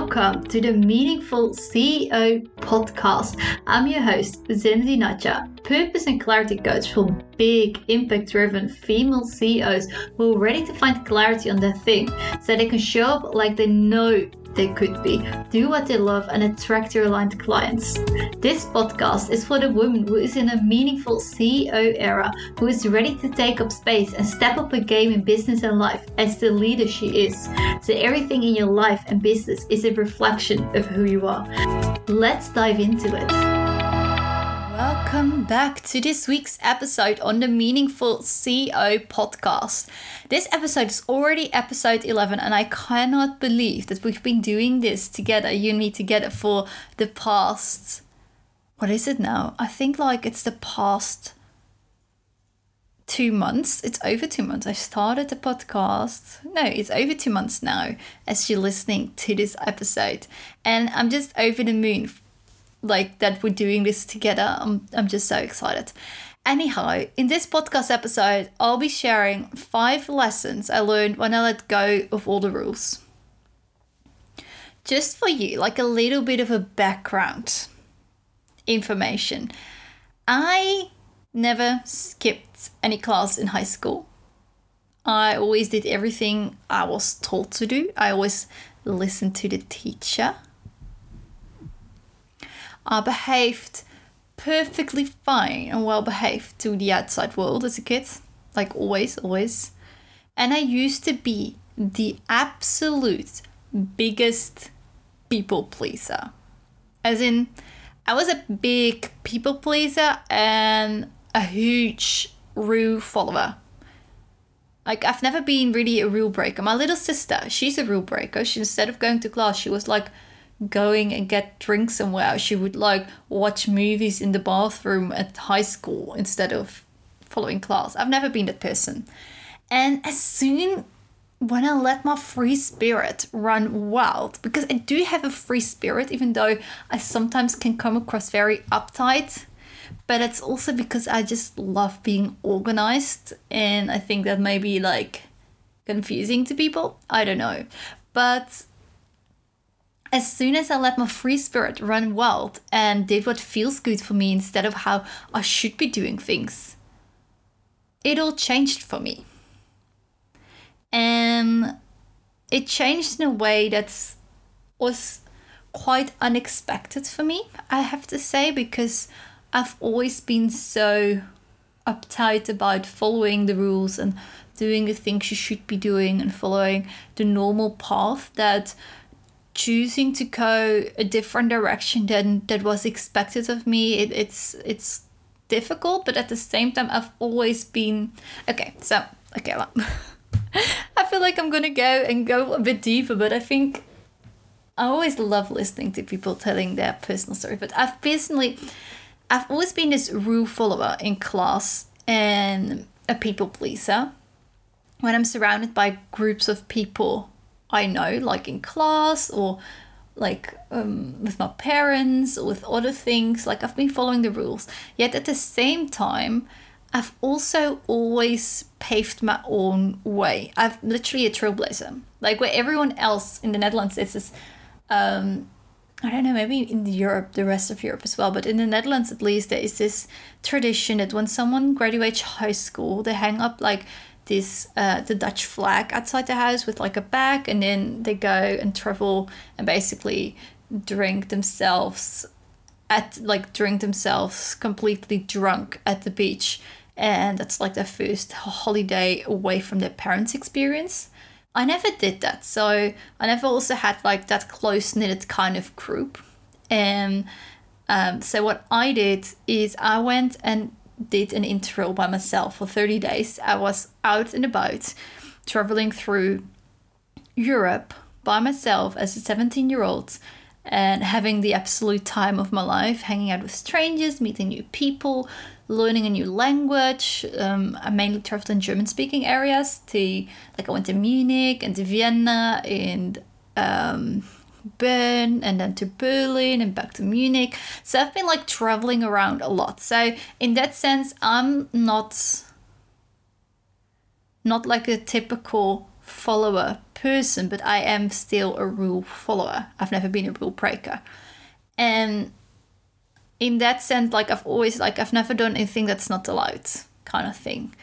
welcome to the Meaningful CEO podcast. I'm your host, Zenzi Nadja, purpose and clarity coach for big, impact driven female CEOs who are ready to find clarity on their thing so they can show up like they know they could be, do what they love, and attract your aligned clients. This podcast is for the woman who is in a meaningful CEO era, who is ready to take up space and step up a game in business and life as the leader she is. So everything in your life and business is a reflection of who you are. Let's dive into it. Welcome back to this week's episode on the Meaningful CEO podcast. This episode is already episode 11, and I cannot believe that we've been doing this together, you and me together, for the past. What is it now? I think like it's the past two months. It's over two months. I started the podcast. No, it's over two months now as you're listening to this episode. And I'm just over the moon like that we're doing this together. I'm, I'm just so excited. Anyhow, in this podcast episode, I'll be sharing five lessons I learned when I let go of all the rules. Just for you, like a little bit of a background information. I never skipped any class in high school. I always did everything I was told to do. I always listened to the teacher. I behaved perfectly fine and well behaved to the outside world as a kid, like always, always. And I used to be the absolute biggest people pleaser. As in, I was a big people pleaser and a huge rule follower. Like I've never been really a rule breaker. My little sister, she's a rule breaker. She instead of going to class, she was like, going and get drinks somewhere. She would like watch movies in the bathroom at high school instead of following class. I've never been that person. And as soon when I let my free spirit run wild, because I do have a free spirit, even though I sometimes can come across very uptight, but it's also because I just love being organized, and I think that may be like confusing to people. I don't know. But as soon as I let my free spirit run wild and did what feels good for me instead of how I should be doing things, it all changed for me. And it changed in a way that was quite unexpected for me, I have to say, because I've always been so uptight about following the rules and doing the things you should be doing and following the normal path that choosing to go a different direction than that was expected of me it, it's it's difficult but at the same time i've always been okay so okay well, i feel like i'm gonna go and go a bit deeper but i think i always love listening to people telling their personal story but i've personally i've always been this rule follower in class and a people pleaser. When i'm surrounded by groups of people I know, like in class or like um, with my parents or with other things. Like I've been following the rules. Yet at the same time, I've also always paved my own way. I've literally a trailblazer. Like where everyone else in the Netherlands is this, um, I don't know, maybe in Europe, the rest of Europe as well, but in the Netherlands at least, there is this tradition that when someone graduates high school, they hang up like this uh, the Dutch flag outside the house with like a bag, and then they go and travel and basically drink themselves at like drink themselves completely drunk at the beach, and that's like their first holiday away from their parents' experience. I never did that, so I never also had like that close knitted kind of group, and um, so what I did is I went and did an interrail by myself for 30 days. I was out and about traveling through Europe by myself as a 17 year old and having the absolute time of my life, hanging out with strangers, meeting new people, learning a new language. Um, I mainly traveled in German speaking areas. To like I went to Munich and to Vienna and um, Bern and then to Berlin and back to Munich. So I've been like traveling around a lot. So in that sense, I'm not not like a typical follower person, but I am still a rule follower. I've never been a rule breaker. And in that sense, like I've always like I've never done anything that's not allowed, kind of thing.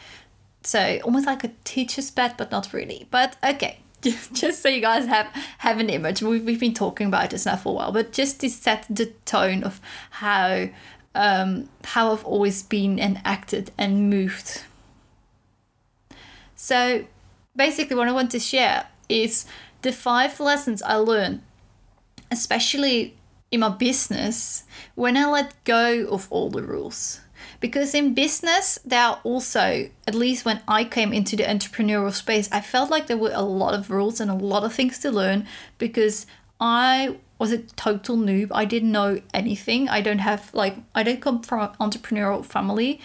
So almost like a teacher's pet, but not really. But okay, just so you guys have have an image. We've, we've been talking about this now for a while, but just to set the tone of how um, how I've always been and acted and moved. So basically, what I want to share is the five lessons I learned, especially in my business, when I let go of all the rules. Because in business, there are also, at least when I came into the entrepreneurial space, I felt like there were a lot of rules and a lot of things to learn because I was a total noob. I didn't know anything. I don't have, like, I don't come from an entrepreneurial family.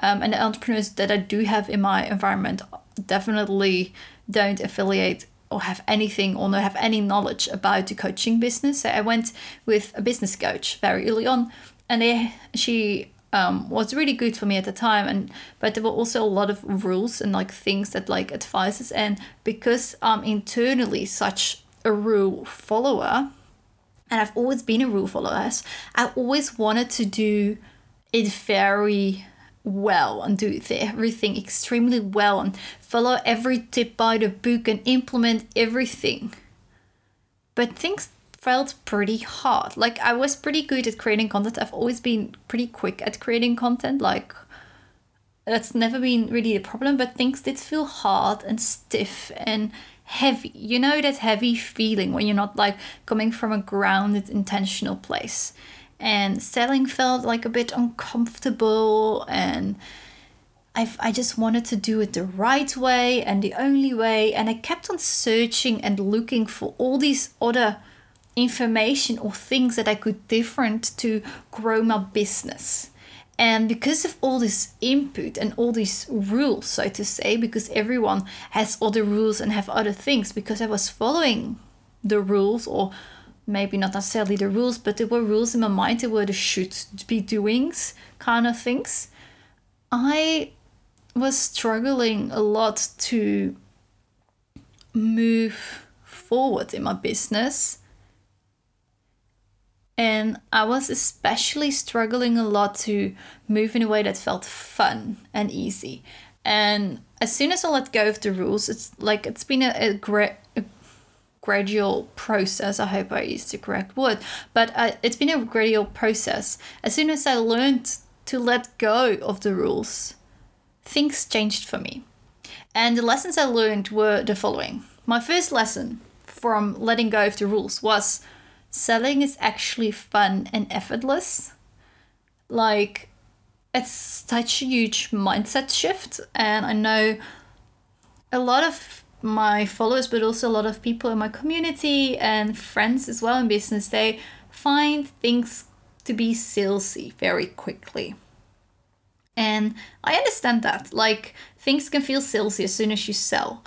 Um, and the entrepreneurs that I do have in my environment definitely don't affiliate or have anything or not have any knowledge about the coaching business. So I went with a business coach very early on, and they, she um, was really good for me at the time. And but there were also a lot of rules and like things that like advices. And because I'm internally such a rule follower, and I've always been a rule follower, I always wanted to do it very well and do everything extremely well and follow every tip by the book and implement everything. But things felt pretty hard. Like I was pretty good at creating content. I've always been pretty quick at creating content. Like that's never been really a problem, but things did feel hard and stiff and heavy. You know that heavy feeling when you're not like coming from a grounded intentional place and selling felt like a bit uncomfortable and i I just wanted to do it the right way and the only way and I kept on searching and looking for all these other information or things that I could different to grow my business. And because of all this input and all these rules, so to say, because everyone has other rules and have other things, because I was following the rules or maybe not necessarily the rules, but there were rules in my mind. There were the should be doings kind of things. I was struggling a lot to move forward in my business. And I was especially struggling a lot to move in a way that felt fun and easy. And as soon as I let go of the rules, it's like it's been a, a gradual process. I hope I used the correct word, but uh, it's been a gradual process. As soon as I learned to let go of the rules, things changed for me. And the lessons I learned were the following. My first lesson from letting go of the rules was selling is actually fun and effortless. Like, it's such a huge mindset shift, and I know a lot of my followers, but also a lot of people in my community and friends as well in business, they find things to be salesy very quickly. And I understand that. Like things can feel salesy as soon as you sell,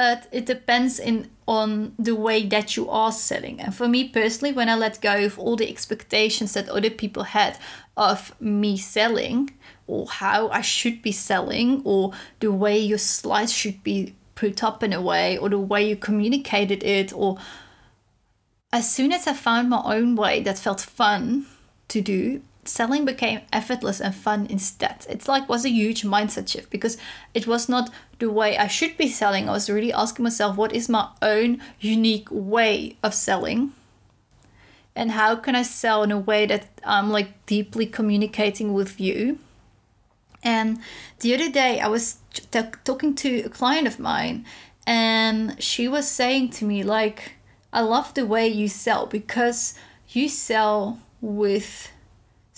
but it depends in on the way that you are selling. And for me personally, when I let go of all the expectations that other people had of me selling, or how I should be selling, or the way your slides should be put up in a way or the way you communicated it or as soon as I found my own way that felt fun to do, selling became effortless and fun instead. It's like was a huge mindset shift because it was not the way I should be selling. I was really asking myself what is my own unique way of selling? And how can I sell in a way that I'm like deeply communicating with you? And the other day, I was t- talking to a client of mine, and she was saying to me, like, I love the way you sell because you sell with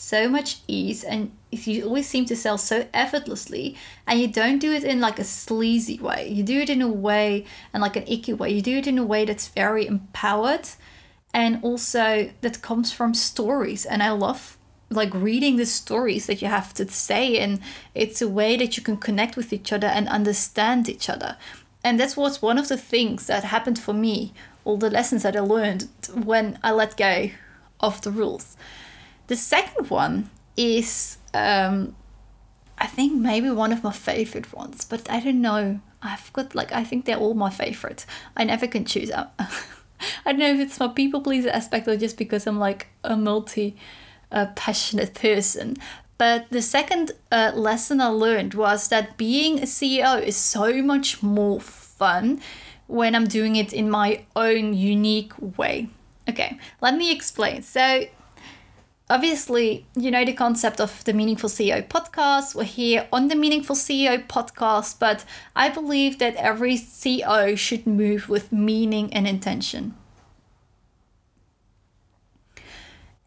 so much ease and you always seem to sell so effortlessly and you don't do it in like a sleazy way. You do it in a way and like an icky way. You do it in a way that's very empowered and also that comes from stories. And i love like reading the stories that you have to say and it's a way that you can connect with each other and understand each other. And that's what's one of the things that happened for me all the lessons that i learned when i let go of the rules the second one is um, I think maybe one of my favorite ones, but I don't know. I've got like I think they're all my favorite. I never can choose. I don't know if it's my people pleaser aspect or just because I'm like a multi uh, passionate person. But the second uh, lesson I learned was that being a CEO is so much more fun when I'm doing it in my own unique way. Okay, let me explain. So, obviously, you know the concept of the Meaningful CEO podcast. We're here on the Meaningful CEO podcast, but I believe that every CEO should move with meaning and intention.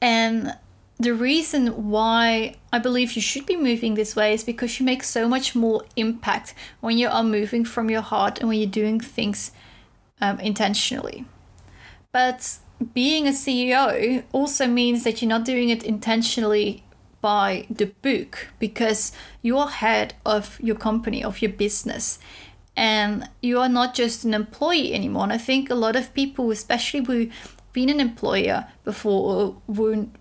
And the reason why I believe you should be moving this way is because you make so much more impact when you are moving from your heart and when you're doing things um, intentionally. But being a CEO also means that you're not doing it intentionally by the book because you're head of your company, of your business. And you are not just an employee anymore. And I think a lot of people, especially who been an employer before or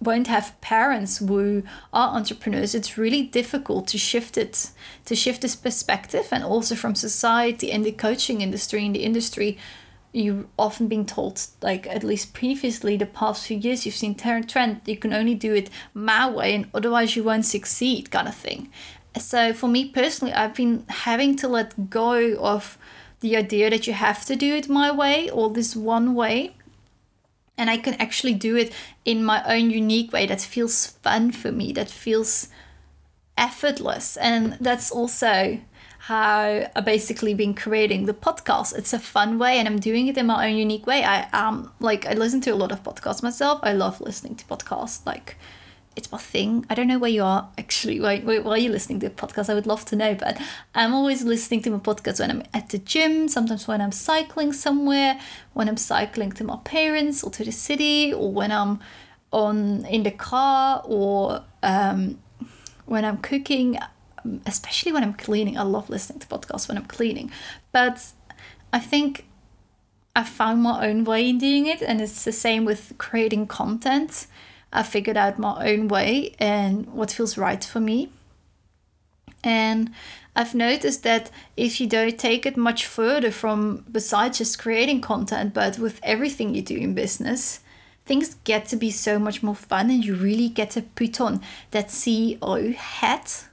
won't have parents who are entrepreneurs it's really difficult to shift it to shift this perspective and also from society and the coaching industry in the industry you've often been told like at least previously the past few years you've seen trend you can only do it my way and otherwise you won't succeed kind of thing so for me personally i've been having to let go of the idea that you have to do it my way or this one way and I can actually do it in my own unique way that feels fun for me, that feels effortless. And that's also how I basically been creating the podcast. It's a fun way and I'm doing it in my own unique way. I um like I listen to a lot of podcasts myself. I love listening to podcasts like it's my thing. I don't know where you are actually. Why, why, are you listening to a podcast? I would love to know. But I'm always listening to my podcast when I'm at the gym, sometimes when I'm cycling somewhere, when I'm cycling to my parents or to the city, or when I'm on in the car, or um, when I'm cooking, especially when I'm cleaning. I love listening to podcasts when I'm cleaning. But I think I found my own way in doing it, and it's the same with creating content I figured out my own way and what feels right for me. And I've noticed that if you don't take it much further from besides just creating content, but with everything you do in business, things get to be so much more fun and you really get to put on that CEO hat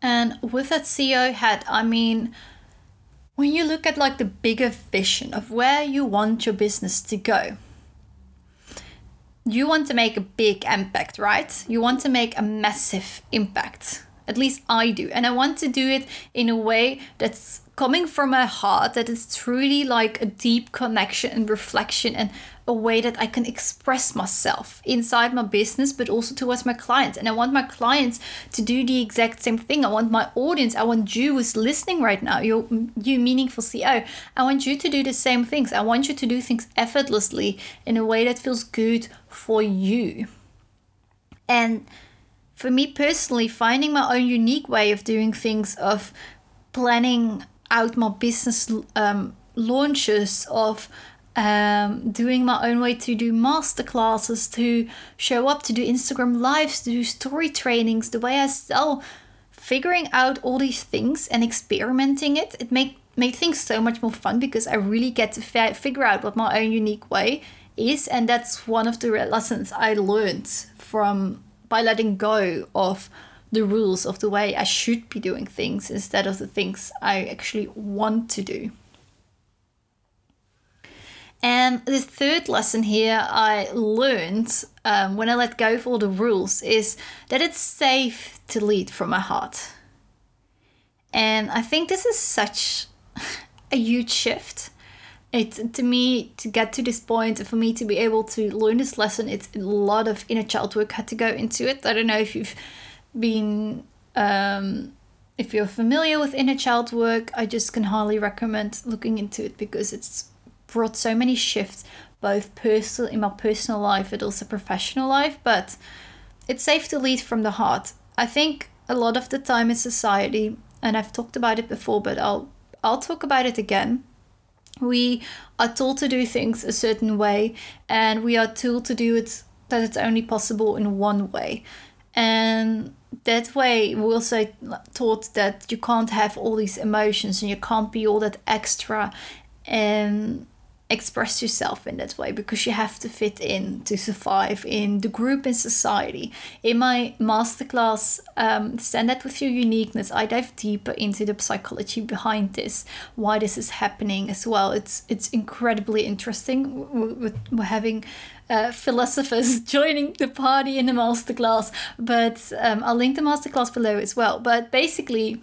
And with that CEO hat, I mean, when you look at like the bigger vision of where you want your business to go, you want to make a big impact, right? You want to make a massive impact. At least I do. And I want to do it in a way that's coming from my heart, that is truly like a deep connection and reflection and a way that I can express myself inside my business, but also towards my clients. And I want my clients to do the exact same thing. I want my audience, I want you who's listening right now, you, you meaningful CEO, I want you to do the same things. I want you to do things effortlessly in a way that feels good for you. And for me personally, finding my own unique way of doing things, of planning out my business um, launches, of um, doing my own way to do master classes, to show up, to do Instagram lives, to do story trainings, the way I sell, figuring out all these things and experimenting it, it made made things so much more fun because I really get to fi- figure out what my own unique way is, and that's one of the lessons I learned from by letting go of the rules of the way I should be doing things instead of the things I actually want to do. And the third lesson here I learned um, when I let go of all the rules is that it's safe to lead from my heart. And I think this is such a huge shift. It to me to get to this point for me to be able to learn this lesson, it's a lot of inner child work had to go into it. I don't know if you've been um, if you're familiar with inner child work, I just can highly recommend looking into it because it's brought so many shifts, both personal in my personal life but also professional life. But it's safe to lead from the heart. I think a lot of the time in society, and I've talked about it before, but I'll I'll talk about it again. We are told to do things a certain way, and we are told to do it that it's only possible in one way. And that way, we're also taught that you can't have all these emotions and you can't be all that extra and express yourself in that way because you have to fit in to survive in the group in society. In my masterclass, um, Stand Out with Your Uniqueness, I dive deeper into the psychology behind this, why this is happening as well. It's it's incredibly interesting. We're, having uh, philosophers joining the party in the masterclass, but um, I'll link the masterclass below as well. But basically,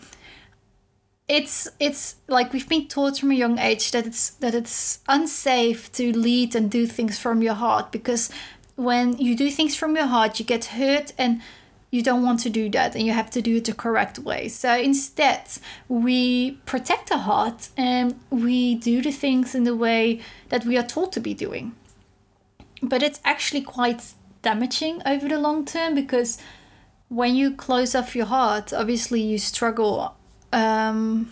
it's it's like we've been taught from a young age that it's that it's unsafe to lead and do things from your heart because when you do things from your heart you get hurt and you don't want to do that and you have to do it the correct way. So instead we protect our heart and we do the things in the way that we are taught to be doing. But it's actually quite damaging over the long term because when you close off your heart obviously you struggle um,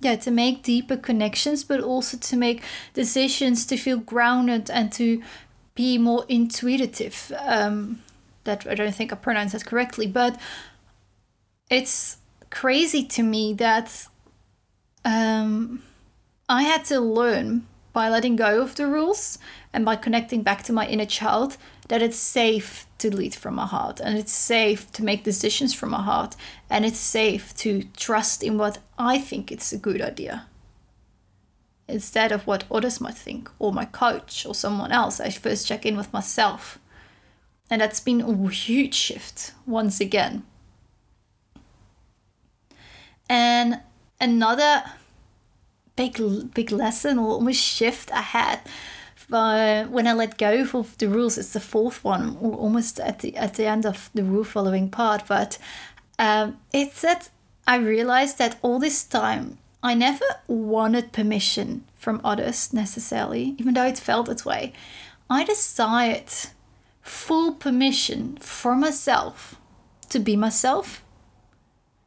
yeah to make deeper connections but also to make decisions to feel grounded and to be more intuitive. Um, that i don't think i pronounced that correctly but it's crazy to me that um, i had to learn by letting go of the rules and by connecting back to my inner child that it's safe to lead from my heart and it's safe to make decisions from my heart and it's safe to trust in what I think it's a good idea instead of what others might think or my coach or someone else. I first check in with myself. And that's been a huge shift once again. And another big big lesson or almost shift I had uh, when I let go of the rules, it's the fourth one, almost at the at the end of the rule following part. But um, it's that I realized that all this time I never wanted permission from others necessarily, even though it felt that way. I desired full permission for myself to be myself,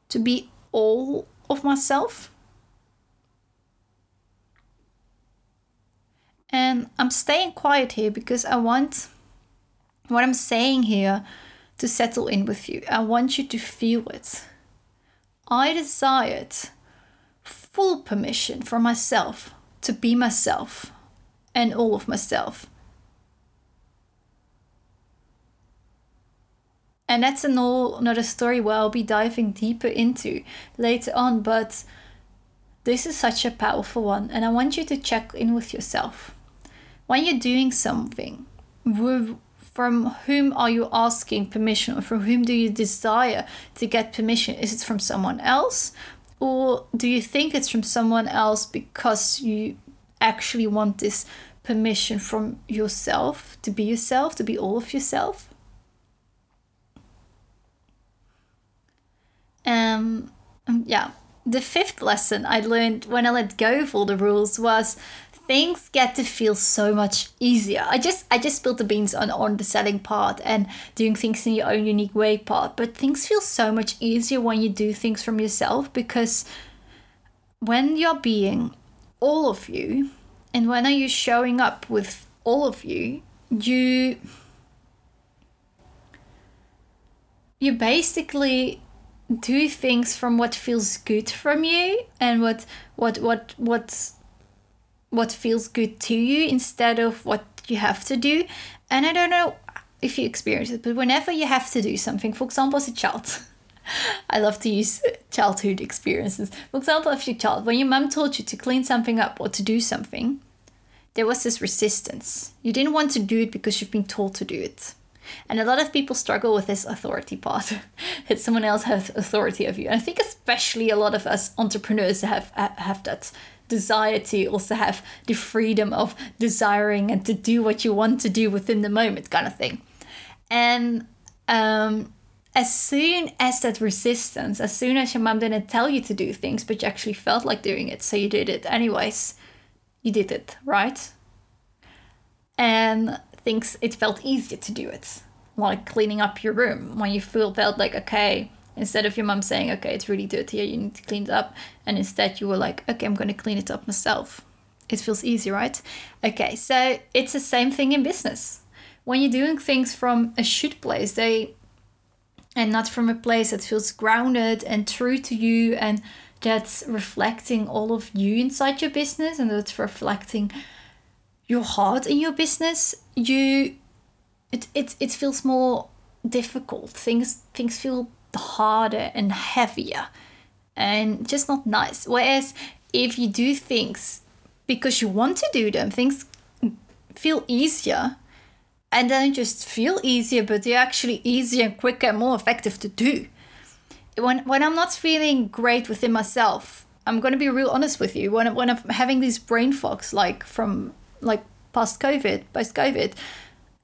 to be all of myself And I'm staying quiet here because I want what I'm saying here to settle in with you. I want you to feel it. I desired full permission for myself to be myself and all of myself. And that's an all another story where I'll be diving deeper into later on, but this is such a powerful one, and I want you to check in with yourself when you're doing something, from whom are you asking permission or from whom do you desire to get permission? Is it from someone else? Or do you think it's from someone else because you actually want this permission from yourself to be yourself, to be all of yourself? Um, yeah, the fifth lesson I learned when I let go of all the rules was things get to feel so much easier. I just I just spilled the beans on on the selling part and doing things in your own unique way part, but things feel so much easier when you do things from yourself because when you're being all of you and when are you showing up with all of you, you you basically do things from what feels good from you and what what what what what feels good to you instead of what you have to do. And I don't know if you experience it, but whenever you have to do something, for example, as a child, I love to use childhood experiences. For example, if your child, when your mum told you to clean something up or to do something, there was this resistance. You didn't want to do it because you've been told to do it. And a lot of people struggle with this authority part that someone else has authority of you. And I think especially a lot of us entrepreneurs have have that desire to also have the freedom of desiring and to do what you want to do within the moment kind of thing. And um, as soon as that resistance as soon as your mom didn't tell you to do things but you actually felt like doing it so you did it anyways you did it right? And things it felt easier to do it like cleaning up your room when you feel felt like okay Instead of your mom saying, okay, it's really dirty here, you need to clean it up. And instead you were like, okay, I'm going to clean it up myself. It feels easy, right? Okay, so it's the same thing in business. When you're doing things from a should place, they and not from a place that feels grounded and true to you and that's reflecting all of you inside your business and that's reflecting your heart in your business, you it it, it feels more difficult. Things things feel harder and heavier and just not nice. Whereas if you do things because you want to do them, things feel easier and then just feel easier, but they're actually easier and quicker and more effective to do. When when I'm not feeling great within myself, I'm gonna be real honest with you. When when I'm having these brain fogs, like from like past COVID, post COVID,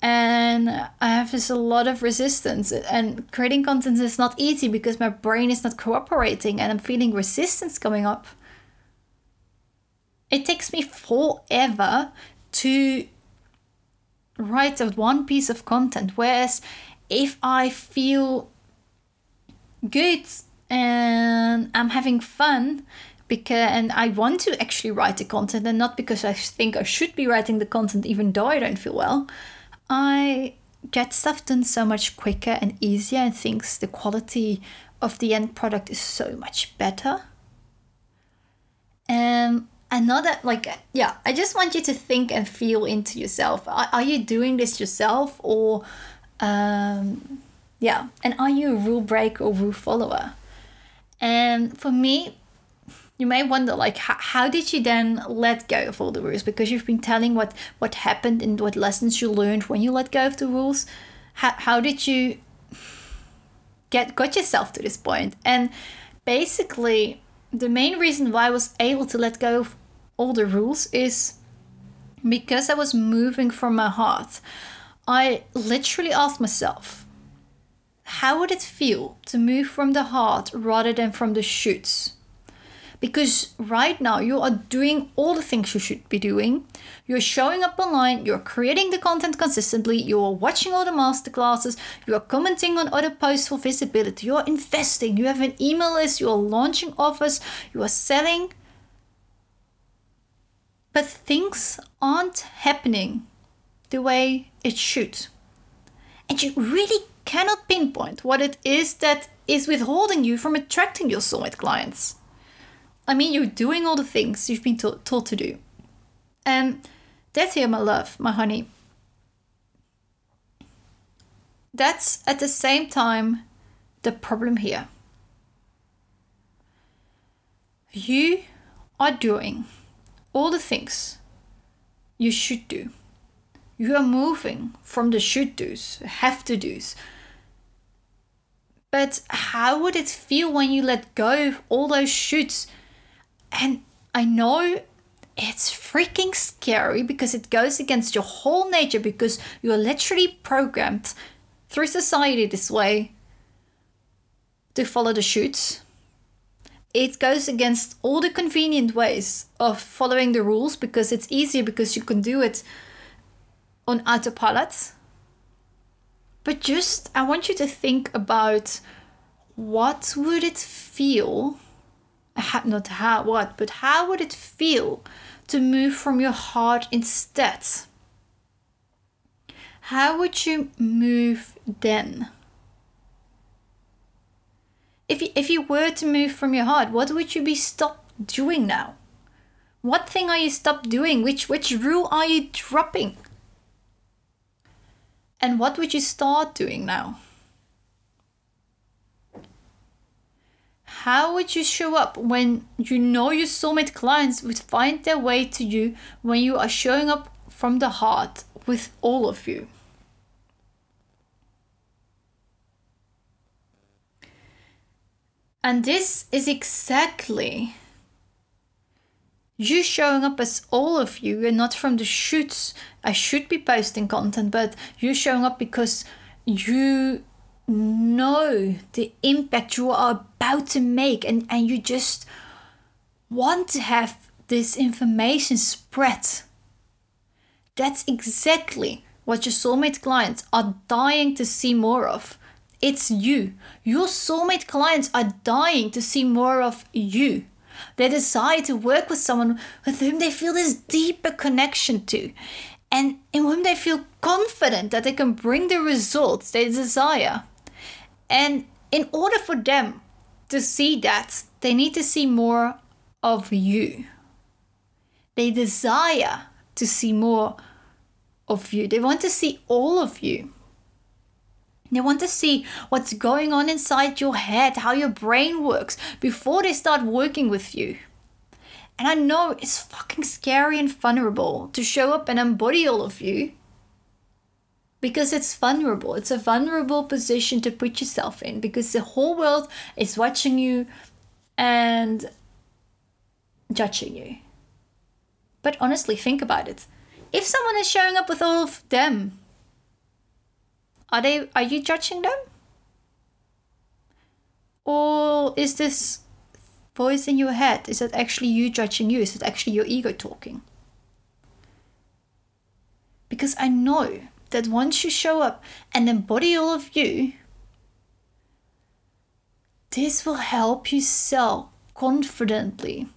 and I have just a lot of resistance. And creating content is not easy because my brain is not cooperating, and I'm feeling resistance coming up. It takes me forever to write out one piece of content. Whereas if I feel good and I'm having fun because and I want to actually write the content and not because I think I should be writing the content even though I don't feel well, I get stuff done so much quicker and easier and thinks the quality of the end product is so much better. And another like yeah i just want you to think and feel into yourself are, are you doing this yourself or um yeah and are you a rule breaker or rule follower and for me you may wonder like how, how did you then let go of all the rules because you've been telling what what happened and what lessons you learned when you let go of the rules how, how did you get got yourself to this point and basically the main reason why I was able to let go of all the rules is because I was moving from my heart. I literally asked myself, how would it feel to move from the heart rather than from the shoots? Because right now you are doing all the things you should be doing. You're showing up online, you're creating the content consistently, you're watching all the masterclasses, you are commenting on other posts for visibility, you're investing, you have an email list, you are launching offers, you are selling but things aren't happening the way it should. And you really cannot pinpoint what it is that is withholding you from attracting your soulmate clients. I mean, you're doing all the things you've been to- told to do. Um, and that's here, my love, my honey. That's at the same time the problem here. You are doing all the things you should do. You are moving from the should do's, have to do's. But how would it feel when you let go of all those shoulds? And I know it's freaking scary because it goes against your whole nature because you're literally programmed through society this way to follow the shoots. it goes against all the convenient ways of following the rules because it's easier because you can do it on autopilot. But just I want you to think about what would it feel not how what but how would it feel to move from your heart instead how would you move then if you, if you were to move from your heart, what would you be stopped doing now? What thing are you stopped doing? Which which rule are you dropping? And what would you start doing now? How would you show up when you know your soulmate clients would find their way to you when you are showing up from the heart with all of you? And this is exactly you showing up as all of you and not from the shoots. I should be posting content, but you showing up because you know the impact you are about to make and, and you just want to have this information spread. That's exactly what your soulmate clients are dying to see more of It's you. Your soulmate clients are dying to see more of you. They desire to work with someone with whom they feel this deeper connection to and in whom they feel confident that they can bring the results they desire. And in order for them to see that, they need to see more of you. They desire to see more of you. They want to see all of you. They want to see what's going on inside your head, how your brain works before they start working with you. And I know it's fucking scary and vulnerable to show up and embody all of you because it's vulnerable. It's a vulnerable position to put yourself in because the whole world is watching you and judging you. But honestly, think about it. If someone is showing up with all of them, are they are you judging them? Or is this voice in your head? Is it actually you judging you? Is it actually your ego talking? Because I know that once you show up and embody all of you, this will help you sell confidently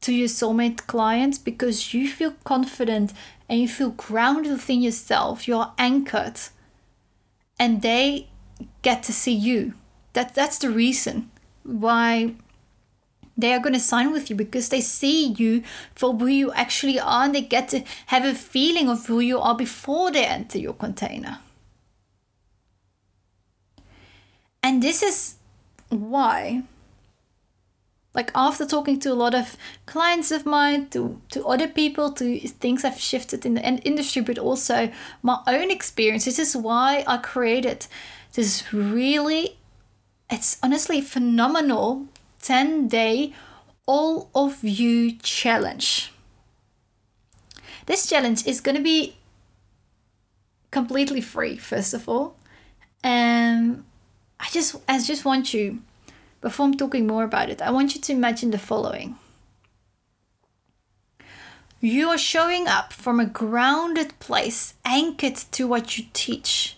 to your soulmate clients because you feel confident and you feel grounded within yourself. You're anchored and they get to see you. That, that's the reason why they are going to sign with you because they see you for who you actually are and they get to have a feeling of who you are before they enter your container. And this is why like after talking to a lot of clients of mine to to other people to things i've shifted in the industry but also my own experience this is why i created this really it's honestly phenomenal 10 day all of you challenge. This challenge is going to be completely free, first of all. And I just I just want you before I'm talking more about it, I want you to imagine the following. You are showing up from a grounded place, anchored to what you teach.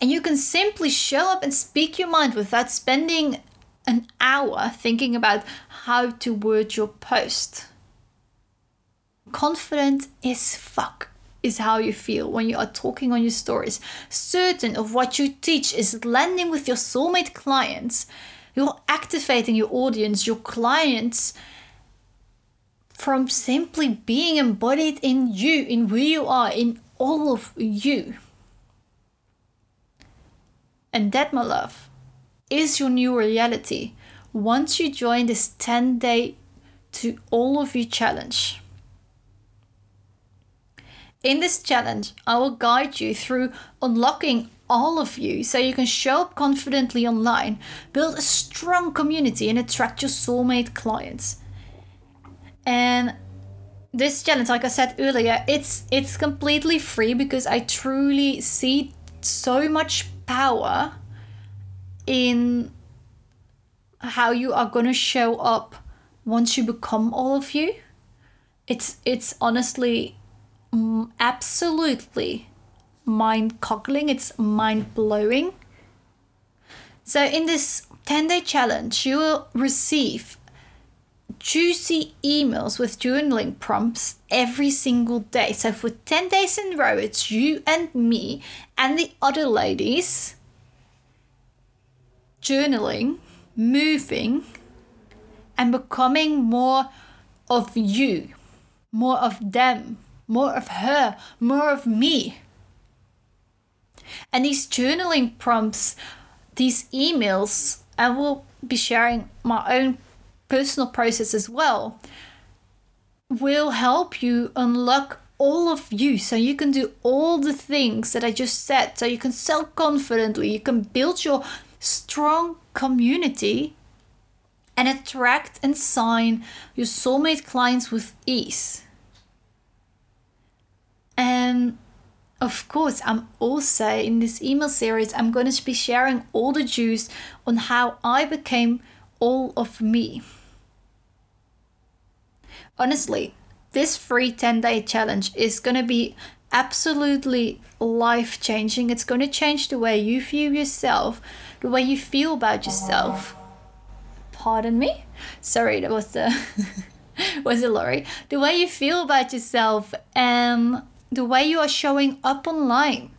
And you can simply show up and speak your mind without spending an hour thinking about how to word your post. Confident as fuck is how you feel when you are talking on your stories. Certain of what you teach is landing with your soulmate clients. You're activating your audience, your clients, from simply being embodied in you, in who you are, in all of you. And that, my love, is your new reality once you join this 10 day to all of you challenge. In this challenge, I will guide you through unlocking all of you so you can show up confidently online, build a strong community, and attract your soulmate clients. And this challenge, like I said earlier, it's it's completely free because I truly see so much power in how you are going to show up once you become all of you. It's it's honestly absolutely mind-boggling it's mind-blowing. So in this 10 day challenge you will receive juicy emails with journaling prompts every single day. So for 10 days in a row it's you and me and the other ladies journaling, moving, and becoming more of you, more of them, more of her, more of me. And these journaling prompts, these emails, I will be sharing my own personal process as well, will help you unlock all of you so you can do all the things that I just said. So you can sell confidently, you can build your strong community and attract and sign your soulmate clients with ease. And of course, I'm also in this email series, I'm going to be sharing all the juice on how I became all of me. Honestly, this free 10 day challenge is going to be absolutely life changing. It's going to change the way you view yourself, the way you feel about yourself. Pardon me? Sorry, that was the was it Laurie? The way you feel about yourself and the way you are showing up online.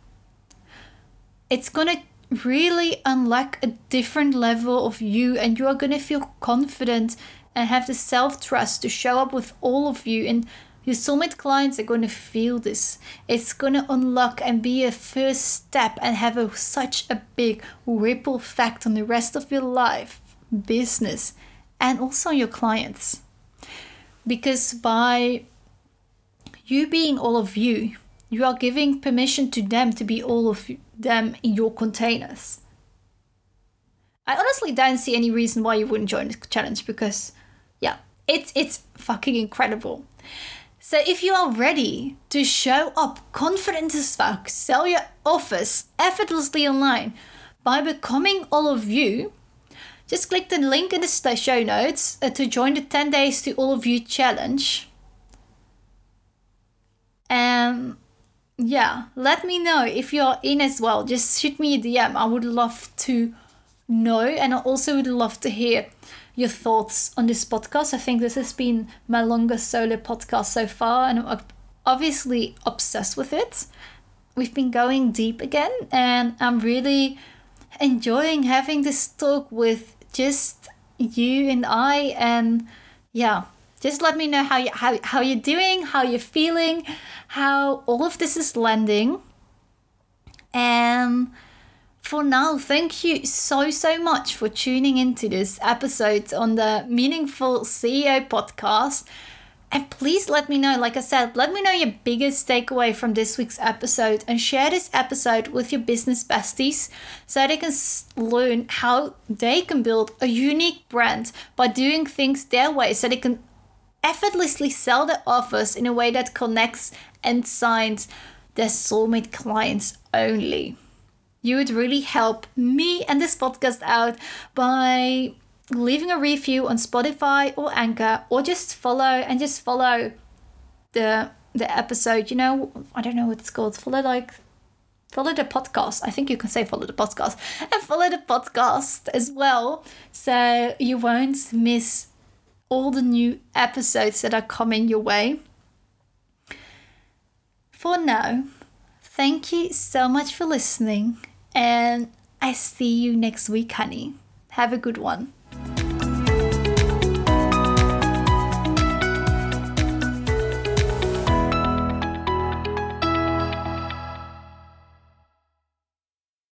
It's gonna really unlock a different level of you and you are gonna feel confident and have the self-trust to show up with all of you and your soulmate clients are going to feel this. It's going to unlock and be a first step and have a, such a big ripple effect on the rest of your life, business, and also your clients. Because by you being all of you, you are giving permission to them to be all of them in your containers. I honestly don't see any reason why you wouldn't join this challenge because, yeah, it's it's fucking incredible. So if you are ready to show up confident as fuck, sell your offers effortlessly online by becoming all of you, just click the link in the show notes uh, to join the 10 days to all of you challenge. And yeah, let me know if you're in as well. Just shoot me a DM. I would love to know and I also would love to hear your thoughts on this podcast. I think this has been my longest solo podcast so far, and I'm obviously obsessed with it. We've been going deep again, and I'm really enjoying having this talk with just you and I. And yeah, just let me know how you how, how you're doing, how you're feeling, how all of this is landing. And for now, thank you so, so much for tuning into this episode on the Meaningful CEO podcast. And please let me know, like I said, let me know your biggest takeaway from this week's episode and share this episode with your business besties so they can learn how they can build a unique brand by doing things their way so they can effortlessly sell their offers in a way that connects and signs their soulmate clients only you would really help me and this podcast out by leaving a review on Spotify or Anchor or just follow and just follow the the episode. You know, I don't know what it's called. Follow like follow the podcast. I think you can say follow the podcast and follow the podcast as well so you won't miss all the new episodes that are coming your way. For now, thank you so much for listening and I see you next week, honey. Have a good one.